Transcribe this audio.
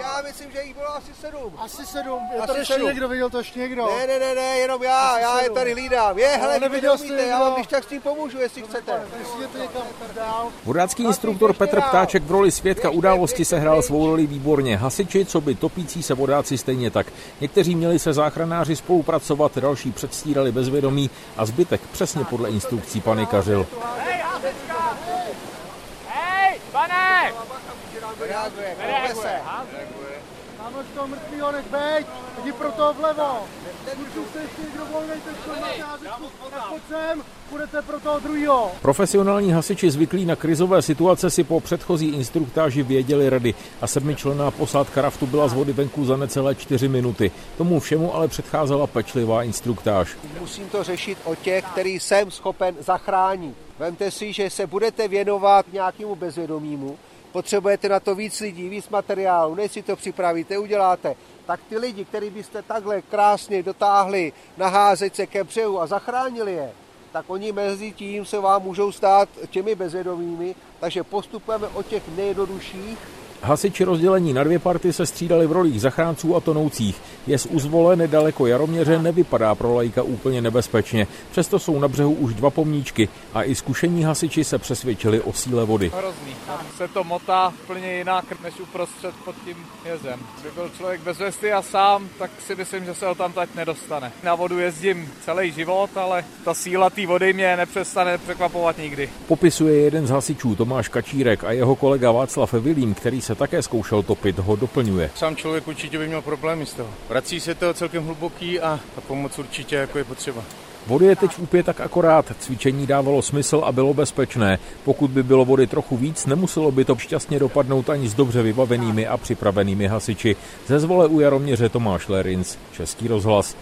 Já myslím, že jich bylo asi sedm. Asi sedm. Je Asi tady ještě sedm. někdo, viděl to ještě někdo? Ne, ne, ne, ne, jenom já, Asi já je sedm. tady hlídám. Je, hele, neviděl umíte, já vám když tak s tím pomůžu, jestli chcete. Je někam dál. Vodácký instruktor Petr Ptáček v roli svědka události sehrál svou roli výborně. Hasiči, co by topící se vodáci stejně tak. Někteří měli se záchranáři spolupracovat, další předstírali bezvědomí a zbytek přesně podle instrukcí panikařil. Hej, pane! Reaguje, reaguje se. Tamhle z toho mrtvýho nech bejt, jdi pro toho vlevo. Kluci se ještě někdo volnej, teď to máte házečku. Tak pojď sem, půjdete pro toho druhýho. Profesionální hasiči zvyklí na krizové situace si po předchozí instruktáži věděli rady a sedmičlenná posádka raftu byla z vody venku za necelé čtyři minuty. Tomu všemu ale předcházela pečlivá instruktáž. Musím to řešit o těch, který jsem schopen zachránit. Vemte si, že se budete věnovat nějakému bezvědomímu, potřebujete na to víc lidí, víc materiálu, než si to připravíte, uděláte, tak ty lidi, který byste takhle krásně dotáhli na házečce ke břehu a zachránili je, tak oni mezi tím se vám můžou stát těmi bezvědomými, takže postupujeme od těch nejjednodušších Hasiči rozdělení na dvě party se střídali v rolích zachránců a tonoucích. Je z Uzvole nedaleko Jaroměře nevypadá pro lajka úplně nebezpečně. Přesto jsou na břehu už dva pomníčky a i zkušení hasiči se přesvědčili o síle vody. Hrozný. Se to motá úplně jinak, než uprostřed pod tím jezem. Kdyby byl člověk bez vesty a sám, tak si myslím, že se ho tam tak nedostane. Na vodu jezdím celý život, ale ta síla té vody mě nepřestane překvapovat nikdy. Popisuje jeden z hasičů Tomáš Kačírek a jeho kolega Václav Vilím, který se také zkoušel topit, ho doplňuje. Sám člověk určitě by měl problémy z toho. Vrací se to celkem hluboký a ta pomoc určitě jako je potřeba. Vody je teď v úpě tak akorát, cvičení dávalo smysl a bylo bezpečné. Pokud by bylo vody trochu víc, nemuselo by to šťastně dopadnout ani s dobře vybavenými a připravenými hasiči. Ze zvole u Jaroměře Tomáš Lerins, Český rozhlas.